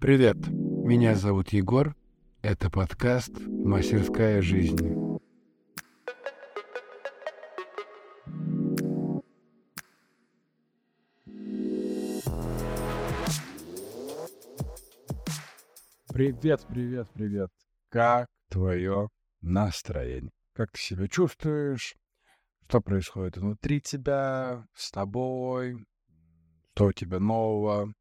Привет, меня зовут Егор. Это подкаст «Мастерская жизнь». Привет, привет, привет. Как твое настроение? Как ты себя чувствуешь? Что происходит внутри тебя, с тобой? Что у тебя нового?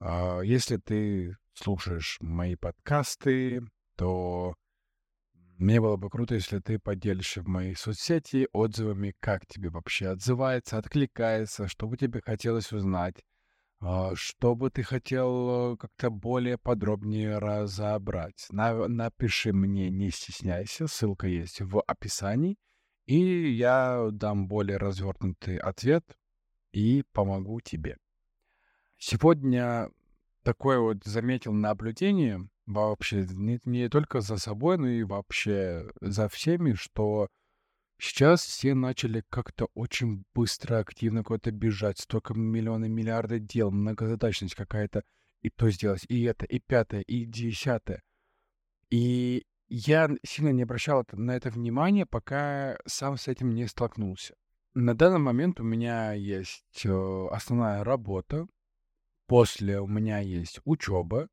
А, Если ты слушаешь мои подкасты, то мне было бы круто, если ты поделишься в моей соцсети отзывами, как тебе вообще отзывается, откликается, что бы тебе хотелось узнать, а, что бы ты хотел э, как-то более подробнее разобрать. На- напиши мне, не стесняйся, ссылка есть в описании, и я дам более развернутый ответ и помогу тебе. Сегодня такое вот заметил наблюдение вообще не, не только за собой, но и вообще за всеми, что сейчас все начали как-то очень быстро, активно куда-то бежать, столько миллионы, миллиарды дел, многозадачность какая-то, и то сделать, и это, и пятое, и десятое. И я сильно не обращал на это внимания, пока сам с этим не столкнулся. На данный момент у меня есть э, основная работа, После у меня есть учеба,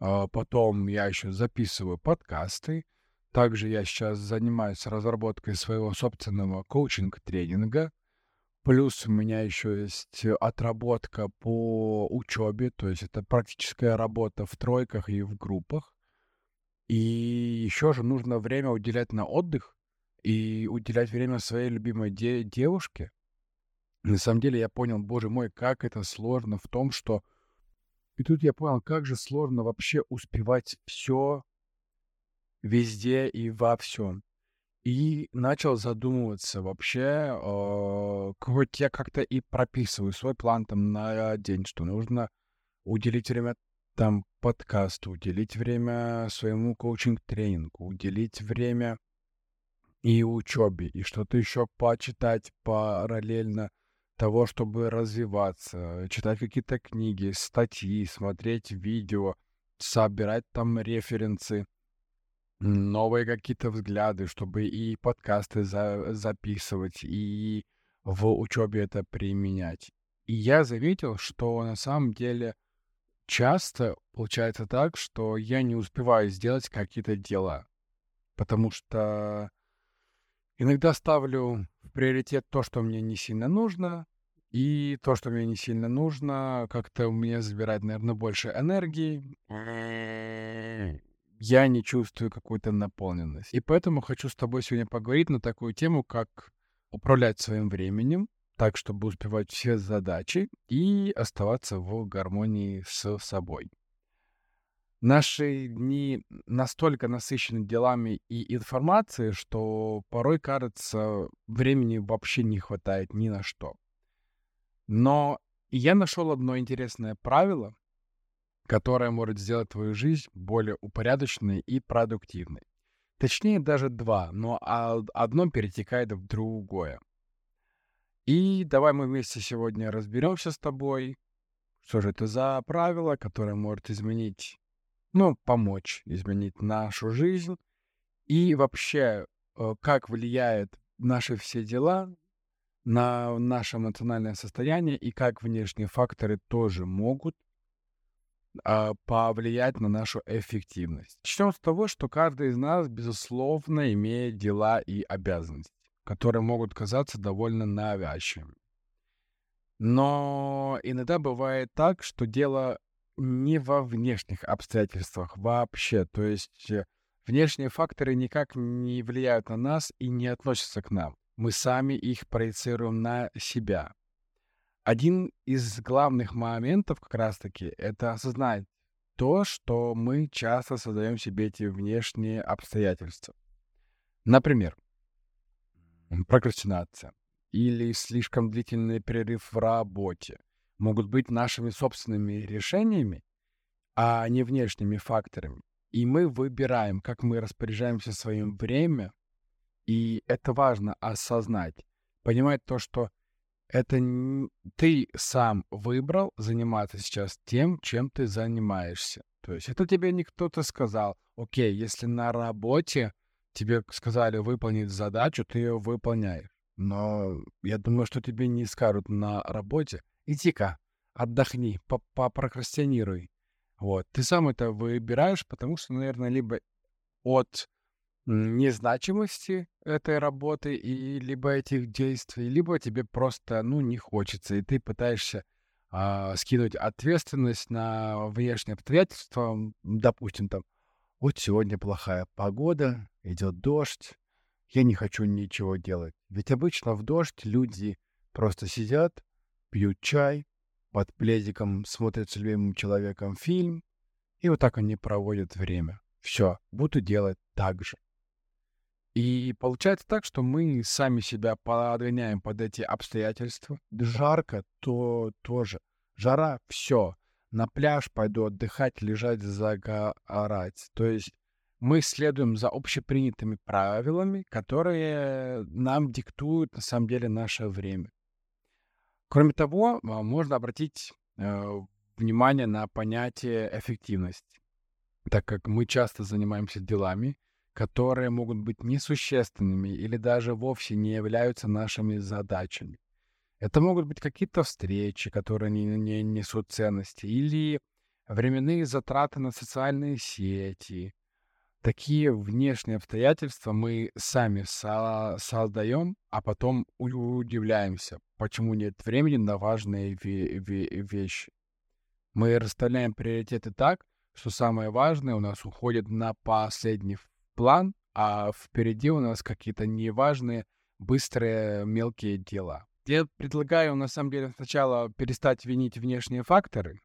а потом я еще записываю подкасты. Также я сейчас занимаюсь разработкой своего собственного коучинг-тренинга. Плюс у меня еще есть отработка по учебе, то есть это практическая работа в тройках и в группах. И еще же нужно время уделять на отдых и уделять время своей любимой де- девушке. На самом деле я понял, боже мой, как это сложно в том, что... И тут я понял, как же сложно вообще успевать все везде и во всем. И начал задумываться вообще, э, хоть я как-то и прописываю свой план там на день, что нужно уделить время там подкасту, уделить время своему коучинг-тренингу, уделить время и учебе, и что-то еще почитать параллельно того, чтобы развиваться, читать какие-то книги, статьи, смотреть видео, собирать там референсы, новые какие-то взгляды, чтобы и подкасты за- записывать, и в учебе это применять. И я заметил, что на самом деле часто получается так, что я не успеваю сделать какие-то дела, потому что иногда ставлю в приоритет то, что мне не сильно нужно, и то, что мне не сильно нужно, как-то у меня забирает, наверное, больше энергии. Я не чувствую какую-то наполненность. И поэтому хочу с тобой сегодня поговорить на такую тему, как управлять своим временем, так, чтобы успевать все задачи и оставаться в гармонии с собой. Наши дни настолько насыщены делами и информацией, что порой кажется, времени вообще не хватает ни на что. Но я нашел одно интересное правило, которое может сделать твою жизнь более упорядоченной и продуктивной. Точнее, даже два, но одно перетекает в другое. И давай мы вместе сегодня разберемся с тобой, что же это за правило, которое может изменить, ну, помочь изменить нашу жизнь, и вообще, э, как влияет наши все дела на наше эмоциональное состояние, и как внешние факторы тоже могут а, повлиять на нашу эффективность. Начнем с того, что каждый из нас, безусловно, имеет дела и обязанности, которые могут казаться довольно навязчивыми. Но иногда бывает так, что дело не во внешних обстоятельствах вообще. То есть э, внешние факторы никак не влияют на нас и не относятся к нам. Мы сами их проецируем на себя. Один из главных моментов как раз-таки это осознать то, что мы часто создаем себе эти внешние обстоятельства. Например, прокрастинация или слишком длительный перерыв в работе могут быть нашими собственными решениями, а не внешними факторами. И мы выбираем, как мы распоряжаемся своим время, и это важно осознать, понимать то, что Это ты сам выбрал заниматься сейчас тем, чем ты занимаешься. То есть это тебе не кто-то сказал, окей, если на работе тебе сказали выполнить задачу, ты ее выполняешь. Но я думаю, что тебе не скажут на работе, иди-ка, отдохни, попрокрастинируй. Вот. Ты сам это выбираешь, потому что, наверное, либо от незначимости этой работы и либо этих действий, либо тебе просто, ну, не хочется, и ты пытаешься а, скинуть ответственность на внешние обстоятельства, допустим, там, вот сегодня плохая погода, идет дождь, я не хочу ничего делать. Ведь обычно в дождь люди просто сидят, пьют чай, под пледиком смотрят с любимым человеком фильм, и вот так они проводят время. Все, буду делать так же. И получается так, что мы сами себя подгоняем под эти обстоятельства. Жарко, то тоже. Жара, все. На пляж пойду отдыхать, лежать, загорать. То есть мы следуем за общепринятыми правилами, которые нам диктуют на самом деле наше время. Кроме того, а, можно обратить э, внимание на понятие эффективность, так как мы часто занимаемся делами, которые могут быть несущественными или даже вовсе не являются нашими задачами. Это могут быть какие-то встречи, которые не, не несут ценности, или временные затраты на социальные сети. Такие внешние обстоятельства мы сами со создаем, а потом удивляемся, почему нет времени на важные ве ве вещи. Мы расставляем приоритеты так, что самое важное у нас уходит на последний план, а впереди у нас какие-то неважные, быстрые, мелкие дела. Я предлагаю, на самом деле, сначала перестать винить внешние факторы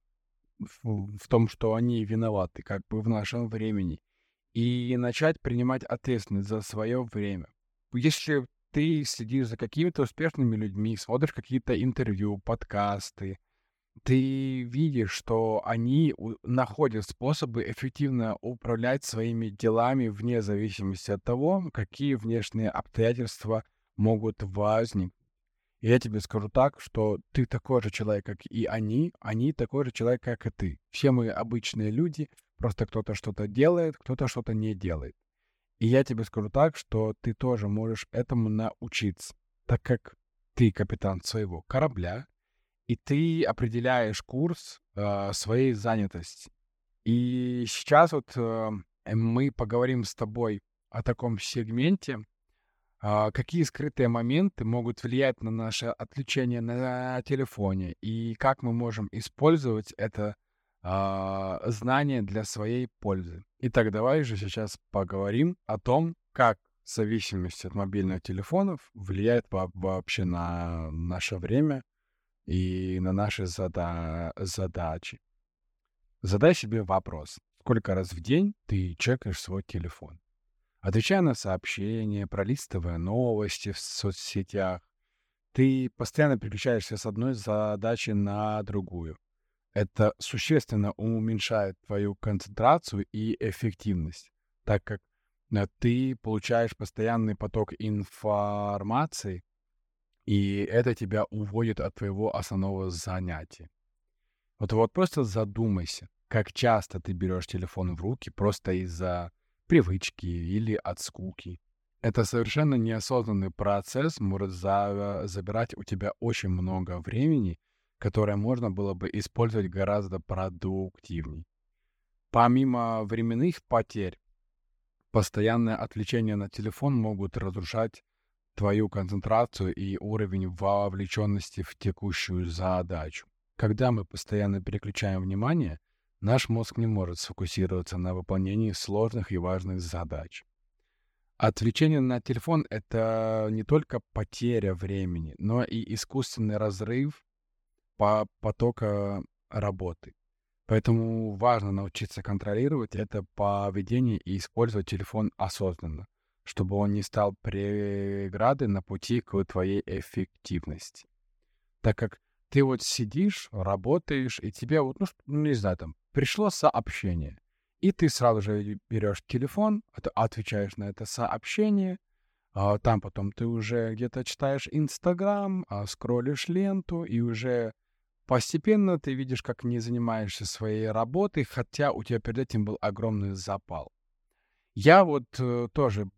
в, в том, что они виноваты как бы в нашем времени, и начать принимать ответственность за свое время. Если ты следишь за какими-то успешными людьми, смотришь какие-то интервью, подкасты, ты видишь, что они находят способы эффективно управлять своими делами вне зависимости от того, какие внешние обстоятельства могут возникнуть. И я тебе скажу так, что ты такой же человек, как и они, они такой же человек, как и ты. Все мы обычные люди, просто кто-то что-то делает, кто-то что-то не делает. И я тебе скажу так, что ты тоже можешь этому научиться, так как ты капитан своего корабля, и ты определяешь курс э, своей занятости. И сейчас вот э, мы поговорим с тобой о таком сегменте, э, какие скрытые моменты могут влиять на наше отвлечение на телефоне и как мы можем использовать это э, знание для своей пользы. Итак, давай же сейчас поговорим о том, как зависимость от мобильных телефонов влияет вообще на наше время и на наши зада задачи. Задай себе вопрос, сколько раз в день ты чекаешь свой телефон. Отвечая на сообщения, пролистывая новости в соцсетях, ты постоянно переключаешься с одной задачи на другую. Это существенно уменьшает твою концентрацию и эффективность, так как э, ты получаешь постоянный поток информации, и это тебя уводит от твоего основного занятия. Вот, вот просто задумайся, как часто ты берешь телефон в руки просто из-за привычки или от скуки. Это совершенно неосознанный процесс может за забирать у тебя очень много времени, которое можно было бы использовать гораздо продуктивнее. Помимо временных потерь, постоянное отвлечение на телефон могут разрушать твою концентрацию и уровень вовлеченности в текущую задачу. Когда мы постоянно переключаем внимание, наш мозг не может сфокусироваться на выполнении сложных и важных задач. Отвлечение на телефон — это не только потеря времени, но и искусственный разрыв по потока работы. Поэтому важно научиться контролировать это поведение и использовать телефон осознанно чтобы он не стал преградой на пути к твоей эффективности. Так как ты вот сидишь, работаешь, и тебе вот, ну, ну не знаю, там, пришло сообщение, и ты сразу же берешь телефон, отвечаешь на это сообщение, а там потом ты уже где-то читаешь Инстаграм, а скроллишь ленту, и уже постепенно ты видишь, как не занимаешься своей работой, хотя у тебя перед этим был огромный запал. Я вот э, тоже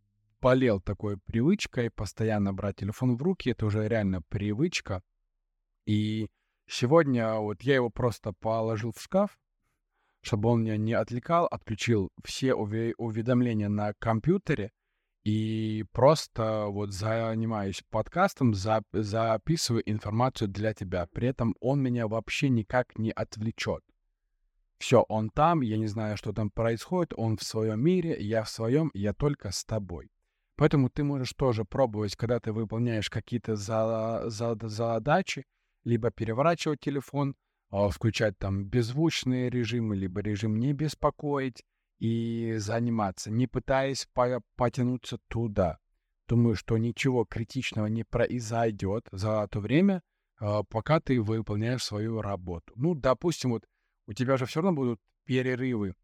болел такой привычкой постоянно брать телефон в руки. Это уже реально привычка. И сегодня вот я его просто положил в шкаф, чтобы он меня не отвлекал, отключил все уведомления на компьютере и просто вот занимаюсь подкастом, за, записываю информацию для тебя. При этом он меня вообще никак не отвлечет. Все, он там, я не знаю, что там происходит, он в своем мире, я в своем, я только с тобой. Поэтому ты можешь тоже пробовать, когда ты выполняешь какие-то за, за, задачи, либо переворачивать телефон, а, включать там беззвучные режимы, либо режим не беспокоить и заниматься, не пытаясь по потянуться туда. Думаю, что ничего критичного не произойдет за то время, а, пока ты выполняешь свою работу. Ну, допустим, вот у тебя же все равно будут перерывы.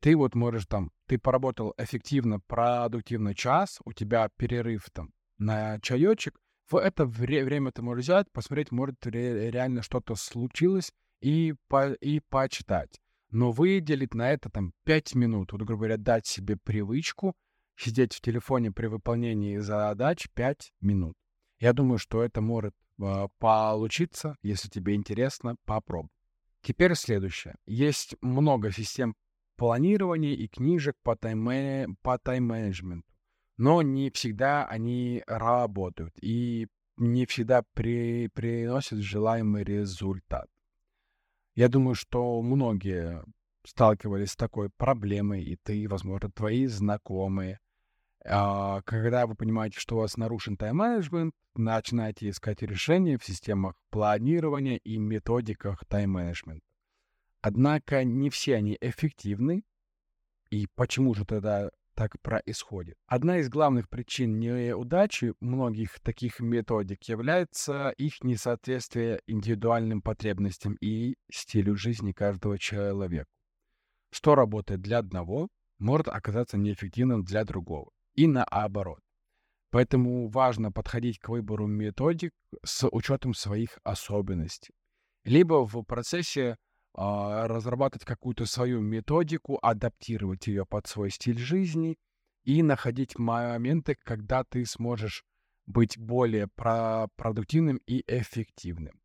Ты вот можешь там, ты поработал эффективно, продуктивно час, у тебя перерыв там на чаечек, в это вре- время ты можешь взять, посмотреть, может ре- реально что-то случилось и, по- и почитать. Но выделить на это там 5 минут, вот, грубо говоря, дать себе привычку сидеть в телефоне при выполнении задач 5 минут. Я думаю, что это может э, получиться, если тебе интересно, попробуй. Теперь следующее. Есть много систем планирования и книжек по тайм-менеджменту, по тайм но не всегда они работают и не всегда при, приносят желаемый результат. Я думаю, что многие сталкивались с такой проблемой, и ты, возможно, твои знакомые. А, когда вы понимаете, что у вас нарушен тайм-менеджмент, начинаете искать решения в системах планирования и методиках тайм-менеджмента. Однако не все они эффективны. И почему же тогда так происходит? Одна из главных причин неудачи многих таких методик является их несоответствие индивидуальным потребностям и стилю жизни каждого человека. Что работает для одного, может оказаться неэффективным для другого. И наоборот. Поэтому важно подходить к выбору методик с учетом своих особенностей. Либо в процессе разрабатывать какую-то свою методику, адаптировать ее под свой стиль жизни и находить моменты, когда ты сможешь быть более про продуктивным и эффективным.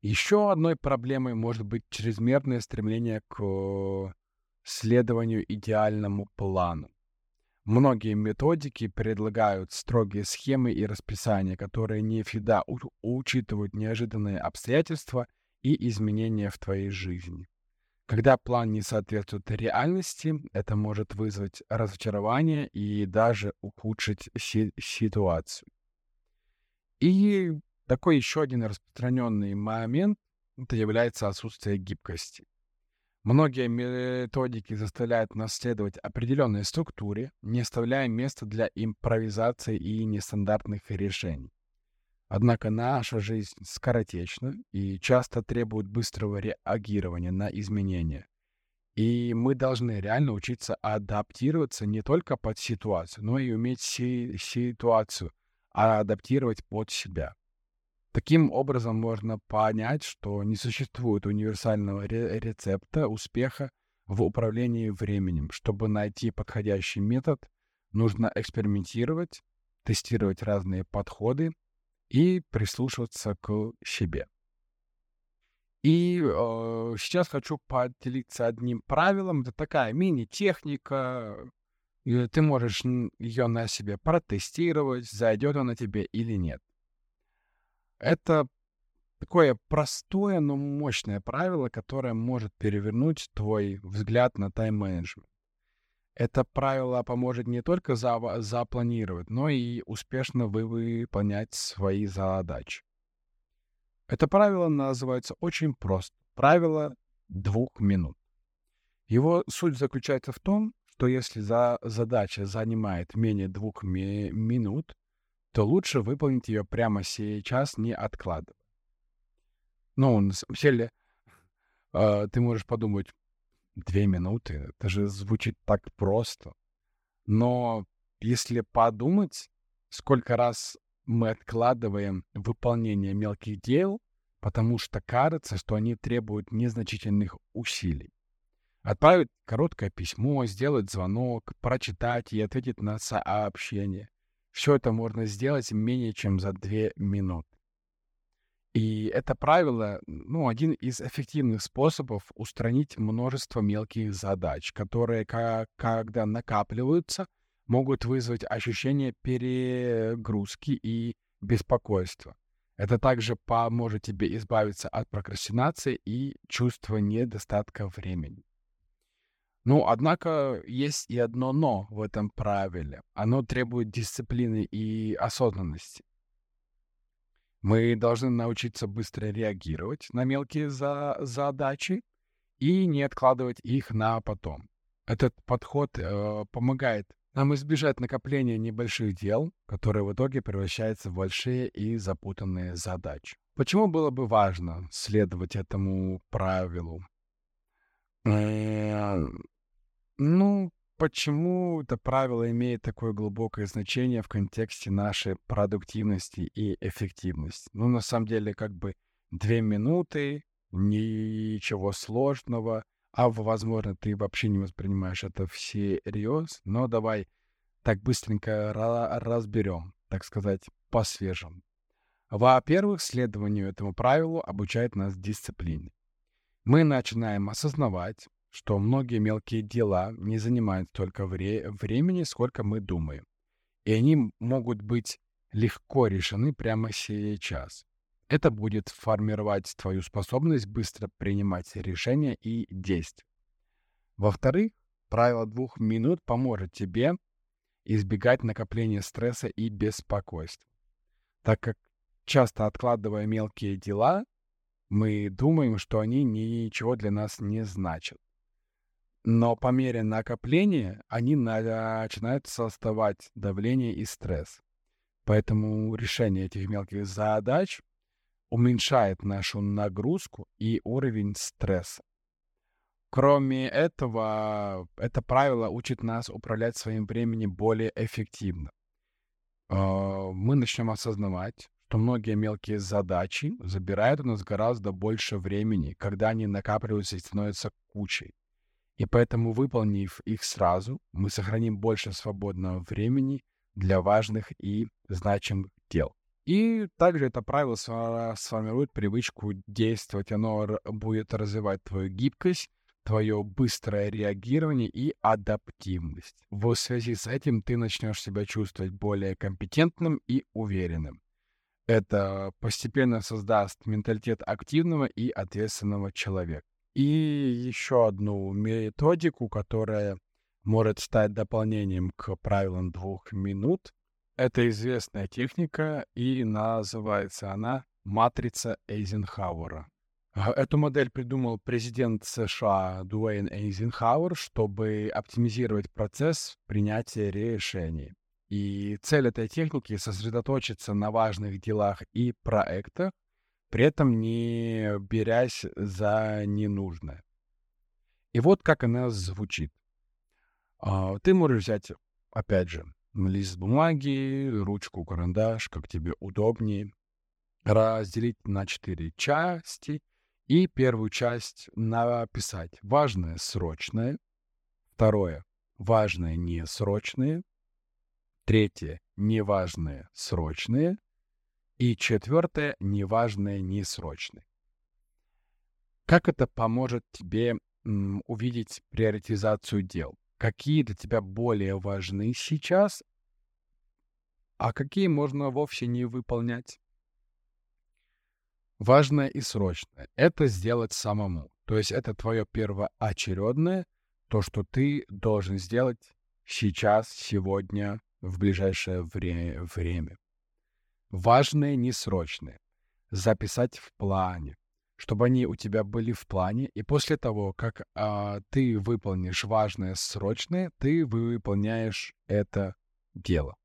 Еще одной проблемой может быть чрезмерное стремление к следованию идеальному плану. Многие методики предлагают строгие схемы и расписания, которые не всегда учитывают неожиданные обстоятельства – и изменения в твоей жизни. Когда план не соответствует реальности, это может вызвать разочарование и даже ухудшить си- ситуацию. И такой еще один распространенный момент это является отсутствие гибкости. Многие методики заставляют нас следовать определенной структуре, не оставляя места для импровизации и нестандартных решений. Однако наша жизнь скоротечна и часто требует быстрого реагирования на изменения. И мы должны реально учиться адаптироваться не только под ситуацию, но и уметь си- ситуацию адаптировать под себя. Таким образом можно понять, что не существует универсального ре- рецепта успеха в управлении временем. Чтобы найти подходящий метод, нужно экспериментировать, тестировать разные подходы и прислушиваться к себе. И э, сейчас хочу поделиться одним правилом. Это такая мини-техника. Ты можешь ее на себе протестировать, зайдет она тебе или нет. Это такое простое, но мощное правило, которое может перевернуть твой взгляд на тайм-менеджмент. Это правило поможет не только за, запланировать, но и успешно выполнять свои задачи. Это правило называется очень просто. Правило двух минут. Его суть заключается в том, что если за задача занимает менее двух ми минут, то лучше выполнить ее прямо сейчас, не откладывая. Ну, на самом деле, э, ты можешь подумать, Две минуты. Это же звучит так просто. Но если подумать, сколько раз мы откладываем выполнение мелких дел, потому что кажется, что они требуют незначительных усилий. Отправить короткое письмо, сделать звонок, прочитать и ответить на сообщение. Все это можно сделать менее чем за две минуты. И это правило, ну, один из эффективных способов устранить множество мелких задач, которые, когда накапливаются, могут вызвать ощущение перегрузки и беспокойства. Это также поможет тебе избавиться от прокрастинации и чувства недостатка времени. Ну, однако есть и одно «но» в этом правиле. Оно требует дисциплины и осознанности. Мы должны научиться быстро реагировать на мелкие за задачи и не откладывать их на потом. Этот подход э, помогает нам избежать накопления небольших дел, которые в итоге превращаются в большие и запутанные задачи. Почему было бы важно следовать этому правилу? Э, ну, почему это правило имеет такое глубокое значение в контексте нашей продуктивности и эффективности? Ну, на самом деле, как бы две минуты, ничего сложного, а, возможно, ты вообще не воспринимаешь это всерьез, но давай так быстренько разберем, так сказать, по-свежему. Во-первых, следованию этому правилу обучает нас дисциплине. Мы начинаем осознавать, что многие мелкие дела не занимают столько вре- времени, сколько мы думаем. И они могут быть легко решены прямо сейчас. Это будет формировать твою способность быстро принимать решения и действовать. Во-вторых, правило двух минут поможет тебе избегать накопления стресса и беспокойства. Так как часто откладывая мелкие дела, мы думаем, что они ничего для нас не значат. Но по мере накопления они начинают создавать давление и стресс. Поэтому решение этих мелких задач уменьшает нашу нагрузку и уровень стресса. Кроме этого, это правило учит нас управлять своим временем более эффективно. А, мы начнем осознавать, что многие мелкие задачи забирают у нас гораздо больше времени, когда они накапливаются и становятся кучей. И поэтому, выполнив их сразу, мы сохраним больше свободного времени для важных и значимых дел. И также это правило сформирует привычку действовать. Оно будет развивать твою гибкость, твое быстрое реагирование и адаптивность. В связи с этим ты начнешь себя чувствовать более компетентным и уверенным. Это постепенно создаст менталитет активного и ответственного человека. И еще одну методику, которая может стать дополнением к правилам двух минут. Это известная техника, и называется она «Матрица Эйзенхауэра». Эту модель придумал президент США Дуэйн Эйзенхауэр, чтобы оптимизировать процесс принятия решений. И цель этой техники — сосредоточиться на важных делах и проектах, при этом не берясь за ненужное. И вот как она звучит. А, ты можешь взять, опять же, лист бумаги, ручку, карандаш, как тебе удобнее, разделить на четыре части и первую часть написать важное, срочное, второе важное, несрочное, третье неважное, срочное — и четвертое, неважное, несрочное. Как это поможет тебе увидеть приоритизацию дел? Какие для тебя более важны сейчас, а какие можно вовсе не выполнять? Важное и срочное — это сделать самому. То есть это твое первоочередное, то, что ты должен сделать сейчас, сегодня, в ближайшее вре- время важные, несрочные. Записать в плане, чтобы они у тебя были в плане, и после того, как а, ты выполнишь важное, срочное, ты выполняешь это дело.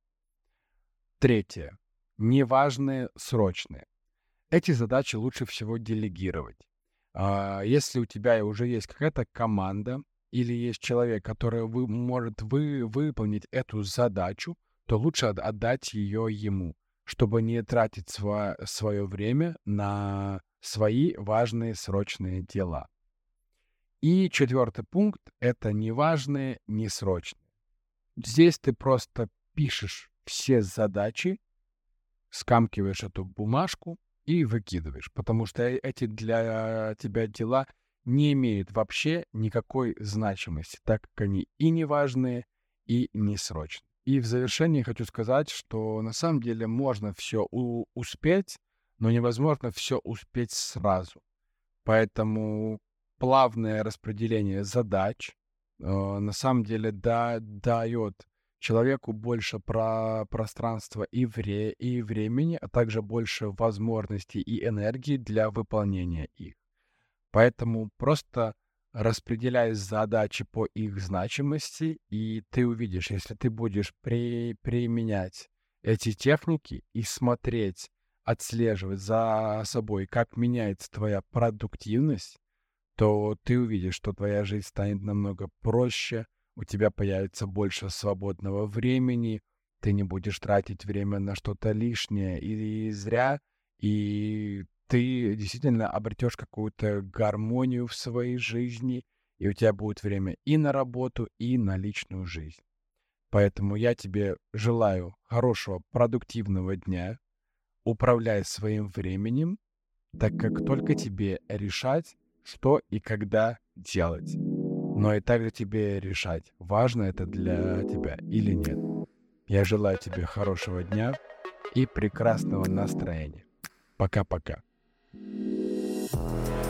Третье. Неважные, срочные. Эти задачи лучше всего делегировать. А, если у тебя уже есть какая-то команда или есть человек, который вы, может вы, выполнить эту задачу, то лучше отдать ее ему, чтобы не тратить сва- свое время на свои важные срочные дела. И четвертый пункт — это неважные, несрочные. Здесь ты просто пишешь все задачи, скамкиваешь эту бумажку и выкидываешь, потому что э, эти для тебя дела не имеют вообще никакой значимости, так как они и неважные, и несрочные. И в завершении хочу сказать, что на самом деле можно все успеть, но невозможно все успеть сразу. Поэтому плавное распределение задач э, на самом деле да, дает человеку больше про пространства и, вре и времени, а также больше возможностей и энергии для выполнения их. Поэтому просто распределяй задачи по их значимости, и ты увидишь, если ты будешь при применять эти техники и смотреть, отслеживать за собой, как меняется твоя продуктивность, то ты увидишь, что твоя жизнь станет намного проще, у тебя появится больше свободного времени, ты не будешь тратить время на что-то лишнее. И зря, и ты действительно обретешь какую-то гармонию в своей жизни, и у тебя будет время и на работу, и на личную жизнь. Поэтому я тебе желаю хорошего, продуктивного дня. Управляй своим временем, так как только тебе решать, что и когда делать но и также тебе решать, важно это для тебя или нет. Я желаю тебе хорошего дня и прекрасного настроения. Пока-пока. you